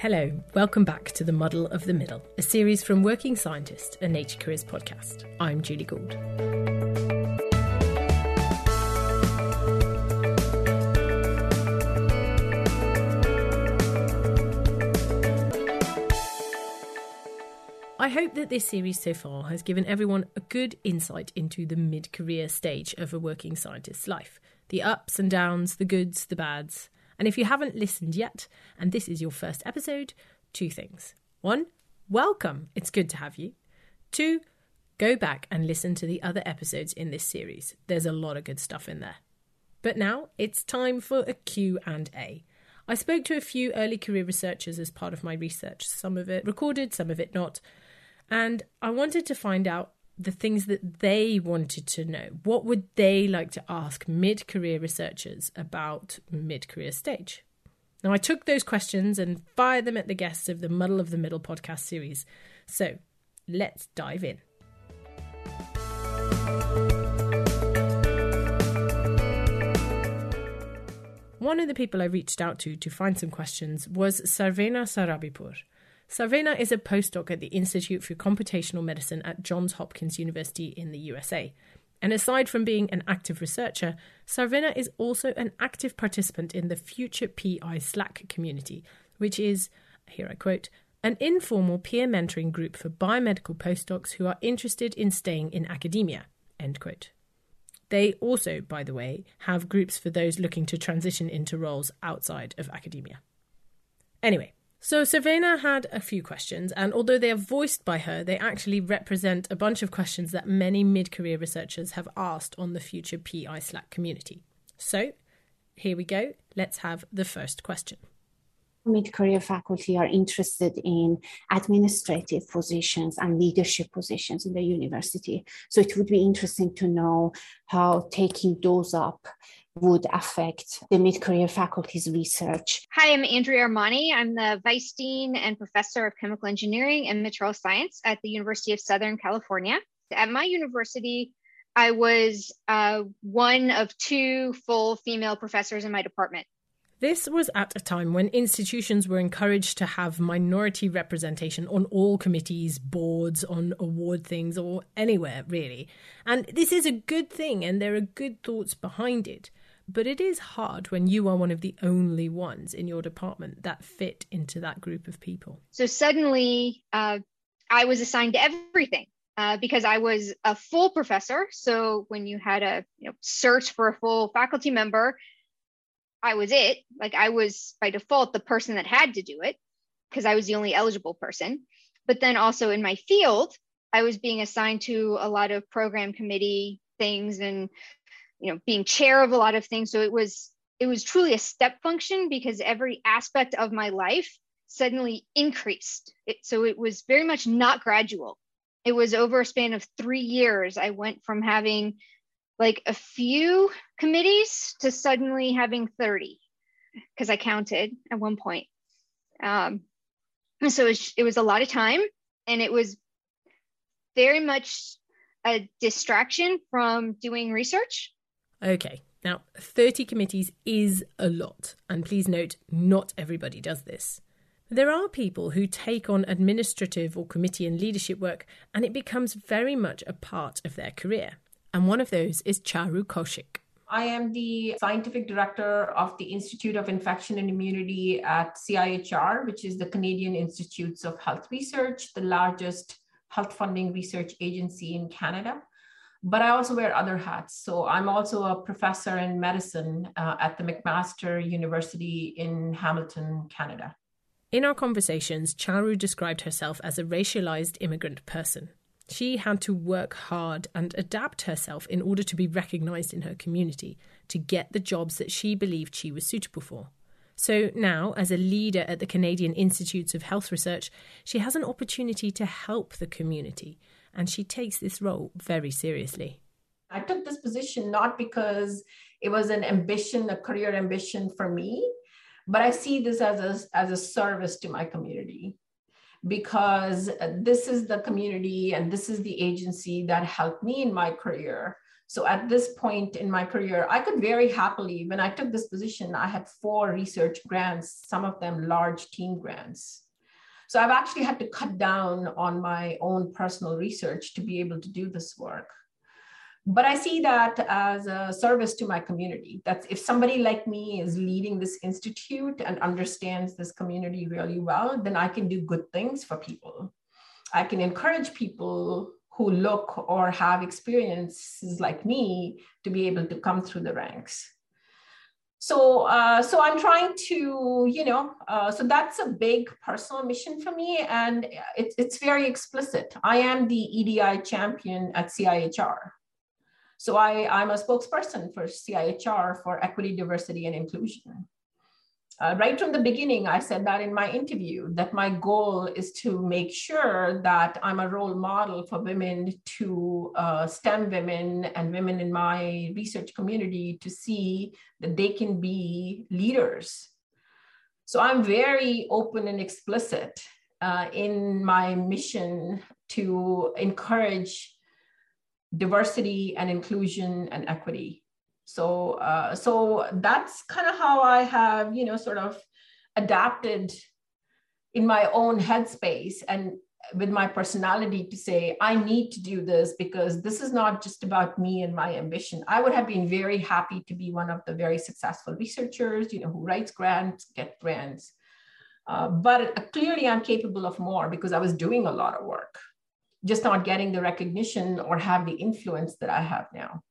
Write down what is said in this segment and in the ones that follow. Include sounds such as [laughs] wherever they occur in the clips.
Hello, welcome back to The Muddle of the Middle, a series from Working Scientist, a Nature Careers podcast. I'm Julie Gould. I hope that this series so far has given everyone a good insight into the mid career stage of a working scientist's life the ups and downs, the goods, the bads. And if you haven't listened yet, and this is your first episode, two things. One, welcome, it's good to have you. Two, go back and listen to the other episodes in this series. There's a lot of good stuff in there. But now it's time for a Q&A. I spoke to a few early career researchers as part of my research, some of it recorded, some of it not. And I wanted to find out the things that they wanted to know. What would they like to ask mid career researchers about mid career stage? Now, I took those questions and fired them at the guests of the Muddle of the Middle podcast series. So let's dive in. One of the people I reached out to to find some questions was Sarvena Sarabipour. Sarvena is a postdoc at the Institute for Computational Medicine at Johns Hopkins University in the USA. And aside from being an active researcher, Sarvena is also an active participant in the Future PI Slack community, which is, here I quote, an informal peer mentoring group for biomedical postdocs who are interested in staying in academia, end quote. They also, by the way, have groups for those looking to transition into roles outside of academia. Anyway, so Sarvena had a few questions, and although they are voiced by her, they actually represent a bunch of questions that many mid career researchers have asked on the Future PI Slack community. So here we go. Let's have the first question. mid-career faculty are interested in administrative positions and leadership positions in the university. So it would be interesting to know how taking those up would affect the mid-career faculty's research. Hi, I'm Andrea Armani. I'm the Vice Dean and Professor of Chemical Engineering and Material Science at the University of Southern California. At my university, I was uh, one of two full female professors in my department. This was at a time when institutions were encouraged to have minority representation on all committees, boards, on award things, or anywhere really. And this is a good thing, and there are good thoughts behind it. But it is hard when you are one of the only ones in your department that fit into that group of people. So suddenly, uh, I was assigned to everything. Uh, because I was a full professor. So when you had a you know, search for a full faculty member, I was it. Like I was by default the person that had to do it because I was the only eligible person. But then also in my field, I was being assigned to a lot of program committee things and you know being chair of a lot of things. So it was it was truly a step function because every aspect of my life suddenly increased. It, so it was very much not gradual. It was over a span of three years. I went from having like a few committees to suddenly having 30 because I counted at one point. Um, so it was, it was a lot of time and it was very much a distraction from doing research. Okay, now 30 committees is a lot. And please note, not everybody does this. There are people who take on administrative or committee and leadership work, and it becomes very much a part of their career. And one of those is Charu Kaushic. I am the scientific director of the Institute of Infection and Immunity at CIHR, which is the Canadian Institutes of Health Research, the largest health funding research agency in Canada. But I also wear other hats. So I'm also a professor in medicine uh, at the McMaster University in Hamilton, Canada. In our conversations, Charu described herself as a racialized immigrant person. She had to work hard and adapt herself in order to be recognized in her community, to get the jobs that she believed she was suitable for. So now, as a leader at the Canadian Institutes of Health Research, she has an opportunity to help the community, and she takes this role very seriously. I took this position not because it was an ambition, a career ambition for me, but I see this as a, as a service to my community because this is the community and this is the agency that helped me in my career. So at this point in my career, I could very happily, when I took this position, I had four research grants, some of them large team grants. So I've actually had to cut down on my own personal research to be able to do this work. But i see that as a service to my community. That if somebody like me is leading this institute and understands this community really well then i can do good things for people. I can encourage people who look or have experiences like me to be able to come through the ranks so uh, so i'm trying to you know uh, so that's a big personal mission for me and it's, it's very explicit i am the edi champion at cihr so I, I'm a spokesperson for CIHR for equity, diversity, and inclusion. Uh, right from the beginning, I said that in my interview that my goal is to make sure that I'm a role model for women to uh, STEM women and women in my research community to see that they can be leaders. So I'm very open and explicit uh, in my mission to encourage diversity and inclusion and equity. So, uh, so that's kind of how I have, you know, sort of adapted in my own headspace and with my personality to say, I need to do this because this is not just about me and my ambition. I would have been very happy to be one of the very successful researchers, you know, who writes grants, get grants. Uh, but clearly I'm capable of more because I was doing a lot of work just not getting the recognition or have the influence that I have now.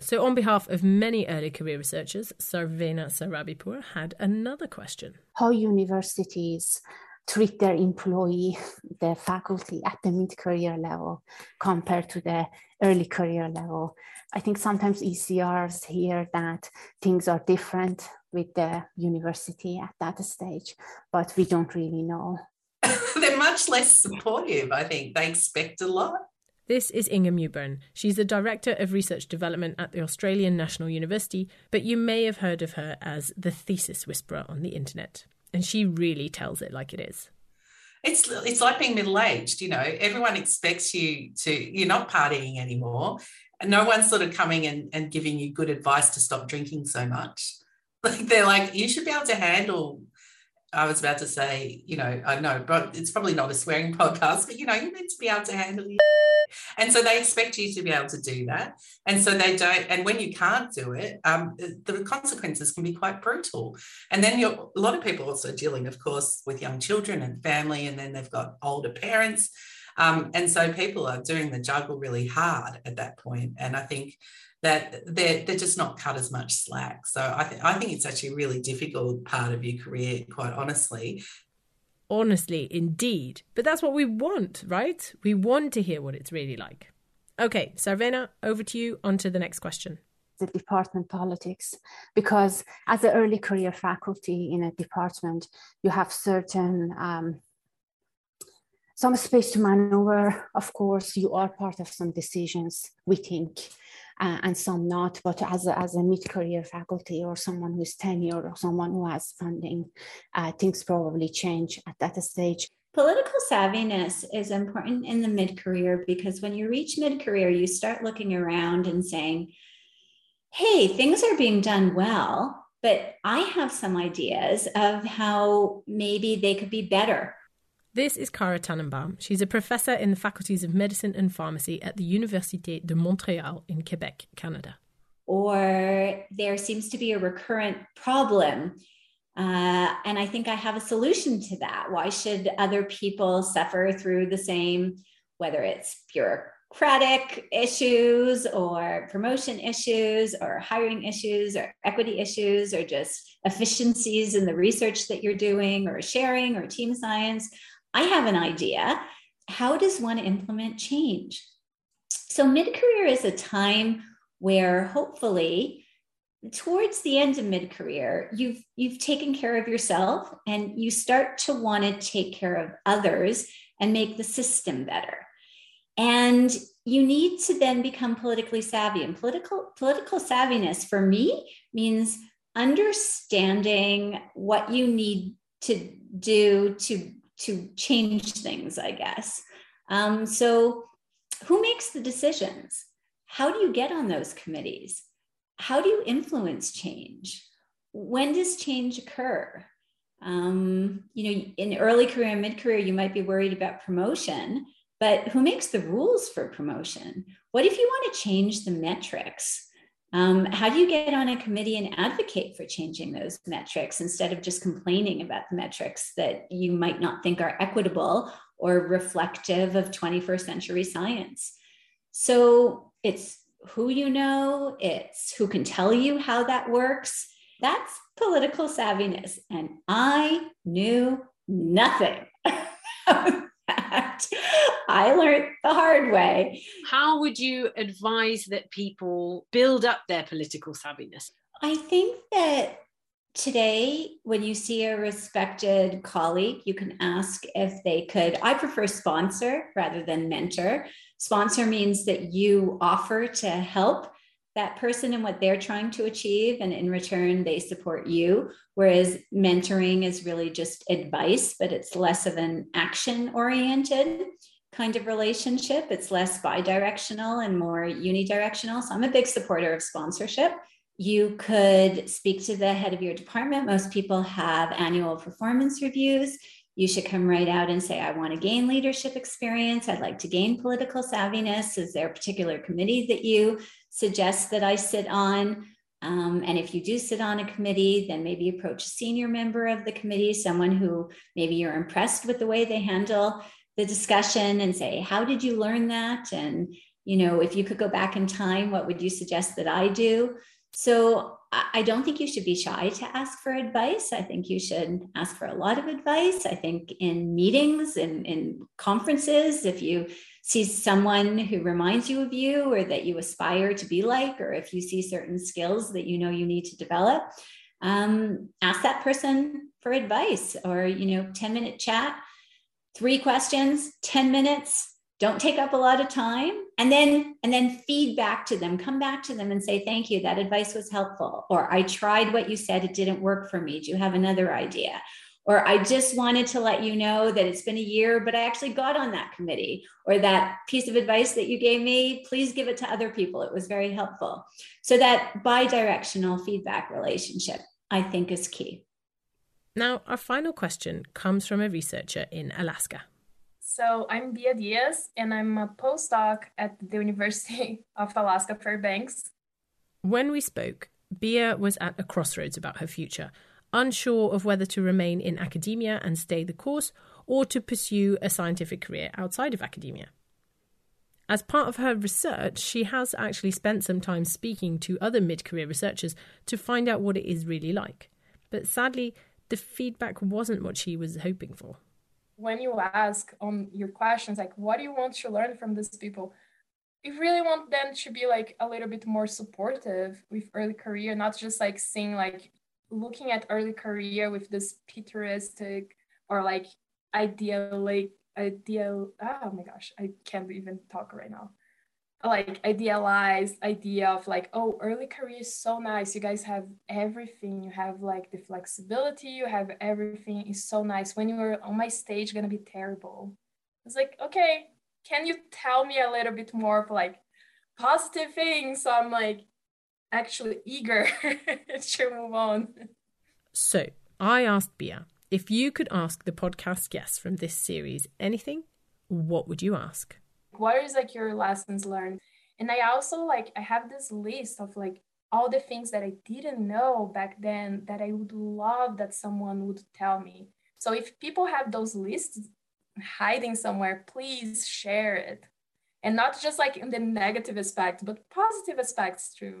So, on behalf of many early career researchers, Sarvena Sarabipour had another question. How universities treat their employee, their faculty at the mid career level compared to the early career level. I think sometimes ECRs hear that things are different with the university at that stage, but we don't really know. [laughs] they're much less supportive, I think. They expect a lot. This is Inga Mewburn. She's the Director of Research Development at the Australian National University, but you may have heard of her as the thesis whisperer on the internet. And she really tells it like it is. It's it's like being middle aged, you know. Everyone expects you to you're not partying anymore. And no one's sort of coming and, and giving you good advice to stop drinking so much. Like [laughs] they're like, you should be able to handle I was about to say, you know, I know, but it's probably not a swearing [laughs] podcast, but you know, you need to be able to handle it. And so they expect you to be able to do that. And so they don't, and when you can't do it, um, the consequences can be quite brutal. And then you're, a lot of people also dealing, of course, with young children and family, and then they've got older parents. Um, and so people are doing the juggle really hard at that point. And I think that they're, they're just not cut as much slack. So I, th- I think it's actually a really difficult part of your career, quite honestly. Honestly, indeed. But that's what we want, right? We want to hear what it's really like. Okay, Sarvena, over to you. On to the next question the department politics because as an early career faculty in a department you have certain um, some space to maneuver of course you are part of some decisions we think uh, and some not. But as a, as a mid-career faculty or someone who's tenure or someone who has funding, uh, things probably change at that stage. Political savviness is important in the mid career because when you reach mid career, you start looking around and saying, hey, things are being done well. but I have some ideas of how maybe they could be better. This is Cara Tannenbaum. She's a professor in the faculties of medicine and pharmacy at the Université de Montréal in Quebec, Canada. Or there seems to be a recurrent problem. Uh, and I think I have a solution to that. Why should other people suffer through the same, whether it's bureaucratic issues or promotion issues or hiring issues or equity issues or just efficiencies in the research that you're doing or sharing or team science, I have an idea. How does one implement change? So, mid career is a time where hopefully towards the end of mid career you've you've taken care of yourself and you start to want to take care of others and make the system better and you need to then become politically savvy and political political savviness for me means understanding what you need to do to to change things i guess um, so who makes the decisions how do you get on those committees how do you influence change when does change occur um, you know in early career and mid career you might be worried about promotion but who makes the rules for promotion? What if you want to change the metrics? Um, how do you get on a committee and advocate for changing those metrics instead of just complaining about the metrics that you might not think are equitable or reflective of 21st century science? So it's who you know, it's who can tell you how that works. That's political savviness. And I knew nothing. [laughs] I learned the hard way. How would you advise that people build up their political savviness? I think that today, when you see a respected colleague, you can ask if they could. I prefer sponsor rather than mentor. Sponsor means that you offer to help that person and what they're trying to achieve and in return they support you. Whereas mentoring is really just advice but it's less of an action oriented kind of relationship. It's less bidirectional and more unidirectional. So i'm a big supporter of sponsorship. You could speak to the head of your department. Most people have annual performance reviews. You should come right out and say, I want to gain leadership experience. I'd like to gain political savviness. Is there a particular committee that you suggest that I sit on. Um, and if you do sit on a committee, then maybe approach a senior member of the committee, someone who maybe you're impressed with the way they handle the discussion and say, How did you learn that? And, you know, if you could go back in time, what would you suggest that I do? So I don't think you should be shy to ask for advice. I think you should ask for a lot of advice. I think in meetings and in, in conferences, if you see someone who reminds you of you or that you aspire to be like, or if you see certain skills that you know you need to develop, um, ask that person for advice or, you know, 10 minute chat, three questions, 10 minutes. Don't take up a lot of time and then and then feed back to them come back to them and say thank you that advice was helpful or i tried what you said it didn't work for me do you have another idea or I just wanted to let you know that it's been a year, but I actually got on that committee, or that piece of advice that you gave me, please give it to other people. It was very helpful. So that bi directional feedback relationship, I think, is key. Now, our final question comes from a researcher in Alaska. So, I'm Bia Diaz, and I'm a postdoc at the University [laughs] of Alaska Fairbanks. When we spoke, Bia was at a crossroads about her future unsure of whether to remain in academia and stay the course or to pursue a scientific career outside of academia. As part of her research, she has actually spent some time speaking to other mid career researchers to find out what it is really like. But sadly, the feedback wasn't what she was hoping for. When you ask on your questions, like, what do you want to learn from these people? You really want them to be like a little bit more supportive with early career, not just like seeing like looking at early career with this futuristic or like ideally ideal oh my gosh i can't even talk right now. Like idealized idea of like oh early career is so nice. You guys have everything. You have like the flexibility. You have everything. Is so nice. When you're on my stage gonna be terrible. It's like okay can you tell me a little bit more of like positive things? So i'm like actually eager [laughs] to move on. So I asked Bia if you could ask the podcast guests from this series anything, what would you ask? What is like your lessons learned? And I also like I have this list of like all the things that I didn't know back then that I would love that someone would tell me. So if people have those lists hiding somewhere, please share it. And not just like in the negative aspect, but positive aspects too.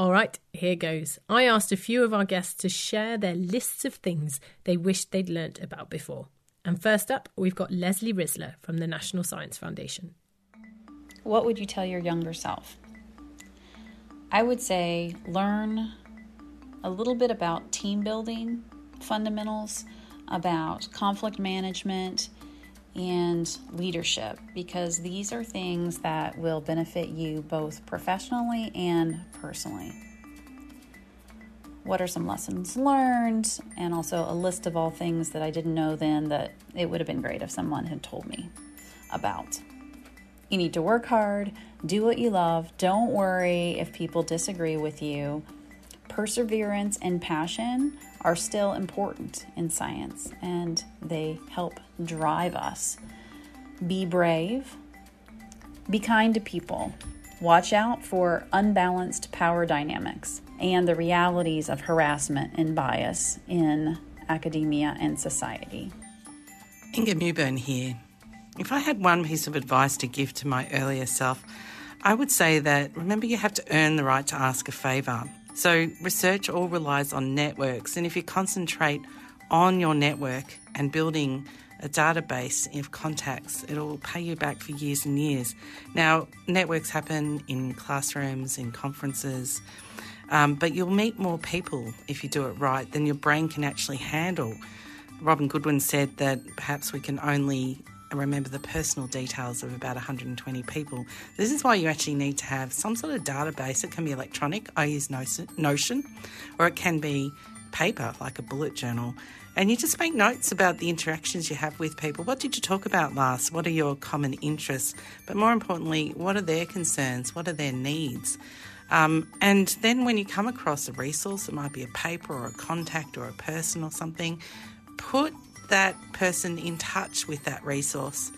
All right, here goes. I asked a few of our guests to share their lists of things they wished they'd learnt about before. And first up, we've got Leslie Rissler from the National Science Foundation. What would you tell your younger self? I would say learn a little bit about team building fundamentals, about conflict management, and leadership because these are things that will benefit you both professionally and personally. What are some lessons learned? And also a list of all things that I didn't know then that it would have been great if someone had told me about. You need to work hard, do what you love, don't worry if people disagree with you. Perseverance and passion are still important in science and they help drive us. Be brave, be kind to people, watch out for unbalanced power dynamics and the realities of harassment and bias in academia and society. Inga Mewburn here. If I had one piece of advice to give to my earlier self, I would say that remember you have to earn the right to ask a favour. So, research all relies on networks, and if you concentrate on your network and building a database of contacts, it'll pay you back for years and years. Now, networks happen in classrooms, in conferences, um, but you'll meet more people if you do it right than your brain can actually handle. Robin Goodwin said that perhaps we can only remember the personal details of about 120 people. This is why you actually need to have some sort of database. It can be electronic, I use Notion, or it can be paper, like a bullet journal. And you just make notes about the interactions you have with people. What did you talk about last? What are your common interests? But more importantly, what are their concerns? What are their needs? Um, and then when you come across a resource, it might be a paper or a contact or a person or something, put that person in touch with that resource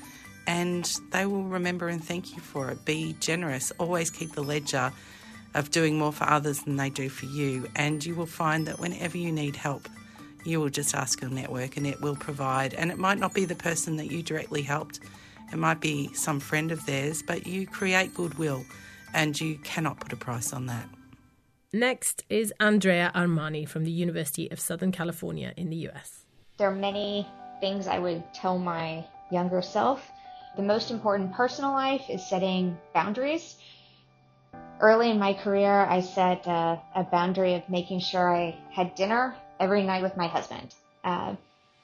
and they will remember and thank you for it. Be generous. Always keep the ledger of doing more for others than they do for you. And you will find that whenever you need help, you will just ask your network and it will provide. And it might not be the person that you directly helped, it might be some friend of theirs, but you create goodwill and you cannot put a price on that. Next is Andrea Armani from the University of Southern California in the US. There are many things I would tell my younger self. The most important personal life is setting boundaries. Early in my career, I set a boundary of making sure I had dinner every night with my husband. Uh,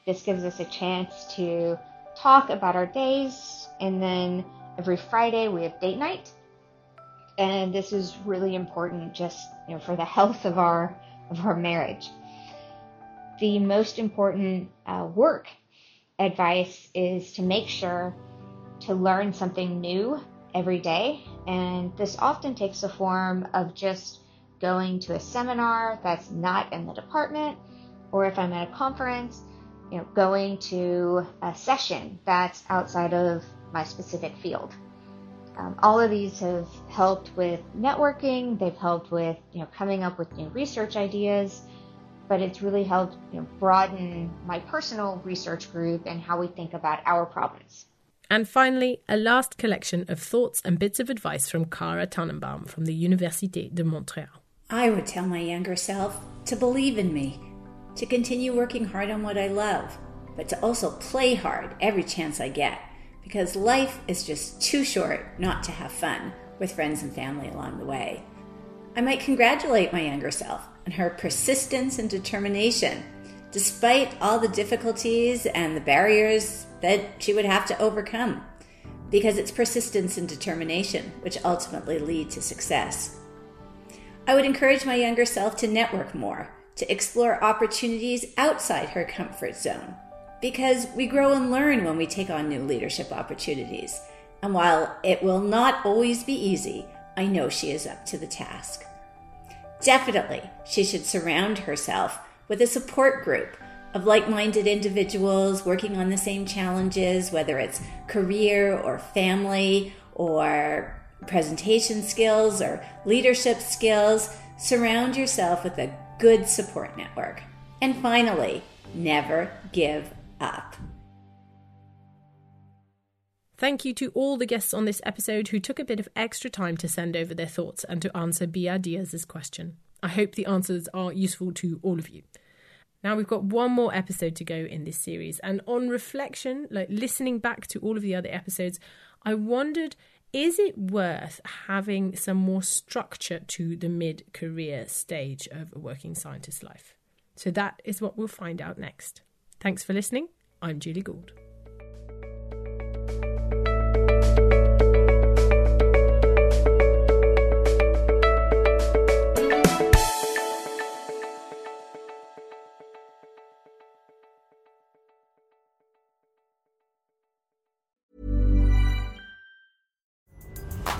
this gives us a chance to talk about our days, and then every Friday we have date night. And this is really important just you know for the [laughs] health of our of our marriage the most important uh, work advice is to make sure to learn something new every day. And this often takes the form of just going to a seminar that's not in the department, or if I'm at a conference, you know, going to a session that's outside of my specific field. Um, all of these have helped with networking. They've helped with you know coming up with new research ideas but it's really helped you know, broaden my personal research group and how we think about our problems. And finally, a last collection of thoughts and bits of advice from Cara Tannenbaum from the Université de Montréal. I would tell my younger self to believe in me, to continue working hard on what I love, but to also play hard every chance I get. because life is just too short not to have fun with friends and family along the way. I might congratulate my younger self on her persistence and determination, despite all the difficulties and the barriers that she would have to overcome, because it's persistence and determination which ultimately lead to success. I would encourage my younger self to network more, to explore opportunities outside her comfort zone, because we grow and learn when we take on new leadership opportunities. And while it will not always be easy, I know she is up to the task. Definitely, she should surround herself with a support group of like minded individuals working on the same challenges, whether it's career or family or presentation skills or leadership skills. Surround yourself with a good support network. And finally, never give up. Thank you to all the guests on this episode who took a bit of extra time to send over their thoughts and to answer Bia Diaz's question. I hope the answers are useful to all of you. Now we've got one more episode to go in this series, and on reflection, like listening back to all of the other episodes, I wondered is it worth having some more structure to the mid career stage of a working scientist life? So that is what we'll find out next. Thanks for listening. I'm Julie Gould.